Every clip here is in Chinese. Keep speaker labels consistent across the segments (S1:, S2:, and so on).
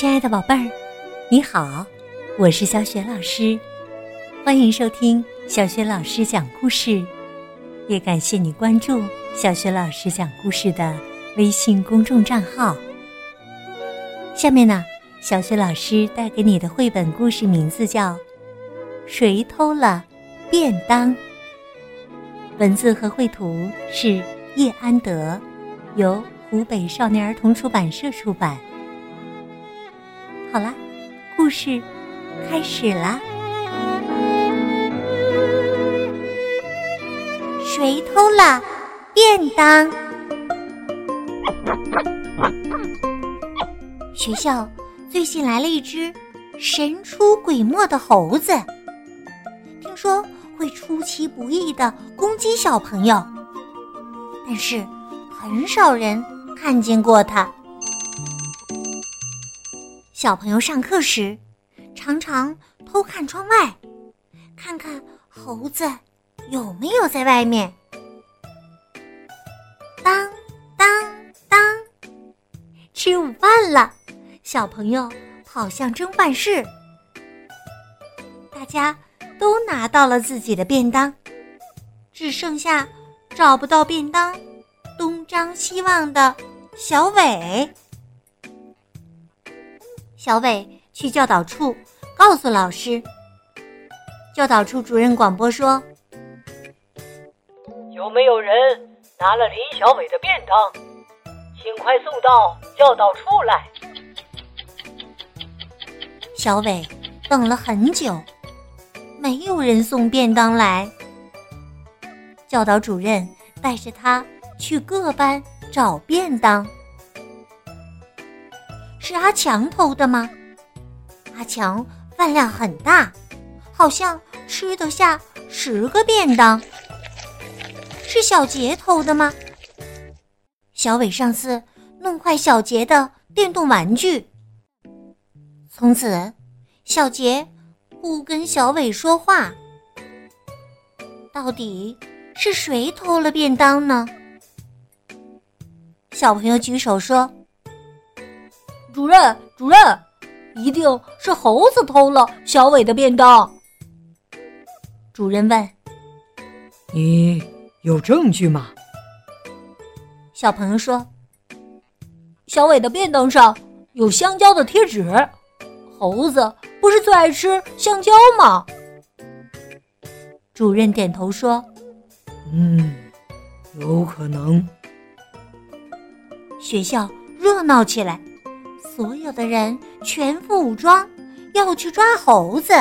S1: 亲爱的宝贝儿，你好，我是小雪老师，欢迎收听小雪老师讲故事，也感谢你关注小雪老师讲故事的微信公众账号。下面呢，小雪老师带给你的绘本故事名字叫《谁偷了便当》，文字和绘图是叶安德，由湖北少年儿童出版社出版。好了，故事开始啦！
S2: 谁偷了便当？学校最近来了一只神出鬼没的猴子，听说会出其不意的攻击小朋友，但是很少人看见过它。小朋友上课时，常常偷看窗外，看看猴子有没有在外面。当当当，吃午饭了，小朋友跑向蒸饭室，大家都拿到了自己的便当，只剩下找不到便当，东张西望的小伟。小伟去教导处告诉老师。教导处主任广播说：“
S3: 有没有人拿了林小伟的便当？请快送到教导处来。”
S2: 小伟等了很久，没有人送便当来。教导主任带着他去各班找便当。是阿强偷的吗？阿强饭量很大，好像吃得下十个便当。是小杰偷的吗？小伟上次弄坏小杰的电动玩具，从此小杰不跟小伟说话。到底是谁偷了便当呢？小朋友举手说。
S4: 主任，主任，一定是猴子偷了小伟的便当。
S2: 主任问：“
S5: 你有证据吗？”
S2: 小朋友说：“
S4: 小伟的便当上有香蕉的贴纸，猴子不是最爱吃香蕉吗？”
S2: 主任点头说：“
S5: 嗯，有可能。”
S2: 学校热闹起来。所有的人全副武装，要去抓猴子。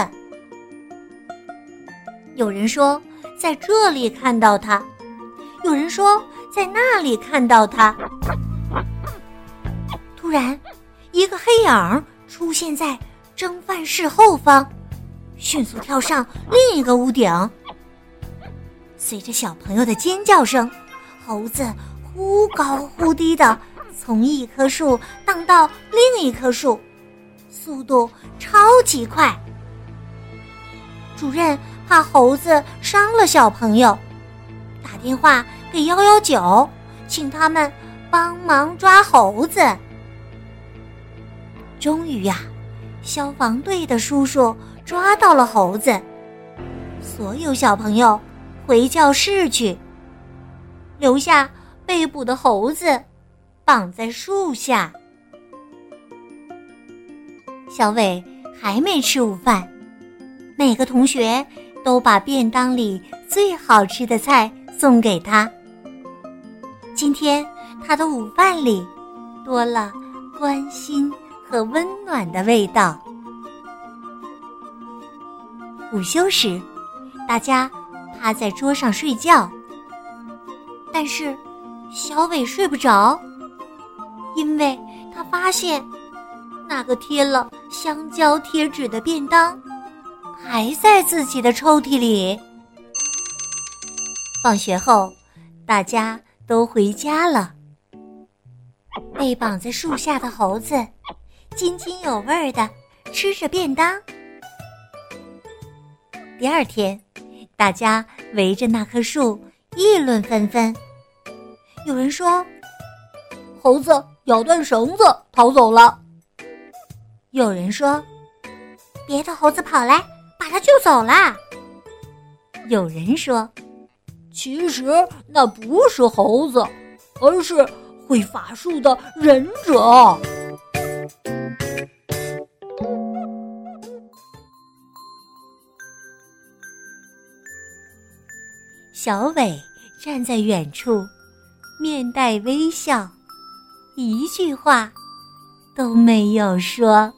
S2: 有人说在这里看到他，有人说在那里看到他。突然，一个黑影出现在蒸饭室后方，迅速跳上另一个屋顶。随着小朋友的尖叫声，猴子忽高忽低的。从一棵树荡到另一棵树，速度超级快。主任怕猴子伤了小朋友，打电话给幺幺九，请他们帮忙抓猴子。终于呀，消防队的叔叔抓到了猴子。所有小朋友回教室去，留下被捕的猴子。绑在树下，小伟还没吃午饭，每个同学都把便当里最好吃的菜送给他。今天他的午饭里多了关心和温暖的味道。午休时，大家趴在桌上睡觉，但是小伟睡不着。因为他发现，那个贴了香蕉贴纸的便当，还在自己的抽屉里。放学后，大家都回家了。被绑在树下的猴子，津津有味的吃着便当。第二天，大家围着那棵树议论纷纷。有人说：“
S4: 猴子。”咬断绳子逃走了。
S6: 有人说，别的猴子跑来把它救走了。
S2: 有人说，
S4: 其实那不是猴子，而是会法术的忍者。
S2: 小伟站在远处，面带微笑，一句话都没有说。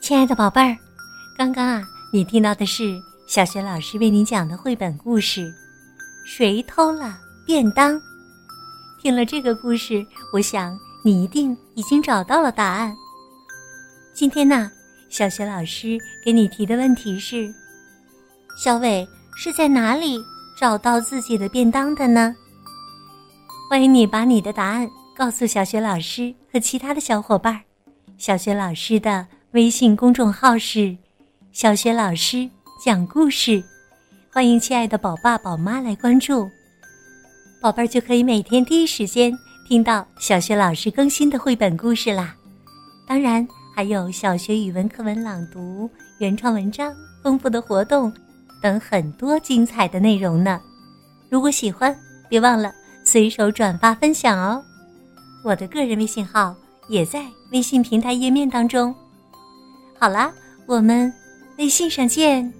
S2: 亲爱的宝贝儿，刚刚啊，你听到的是小学老师为你讲的绘本故事《谁偷了便当》。听了这个故事，我想你一定已经找到了答案。今天呢，小学老师给你提的问题是：小伟。是在哪里找到自己的便当的呢？欢迎你把你的答案告诉小学老师和其他的小伙伴。小学老师的微信公众号是“小学老师讲故事”，欢迎亲爱的宝爸宝妈来关注，宝贝儿就可以每天第一时间听到小学老师更新的绘本故事啦。当然，还有小学语文课文朗读、原创文章、丰富的活动。等很多精彩的内容呢，如果喜欢，别忘了随手转发分享哦。我的个人微信号也在微信平台页面当中。好啦，我们微信上见。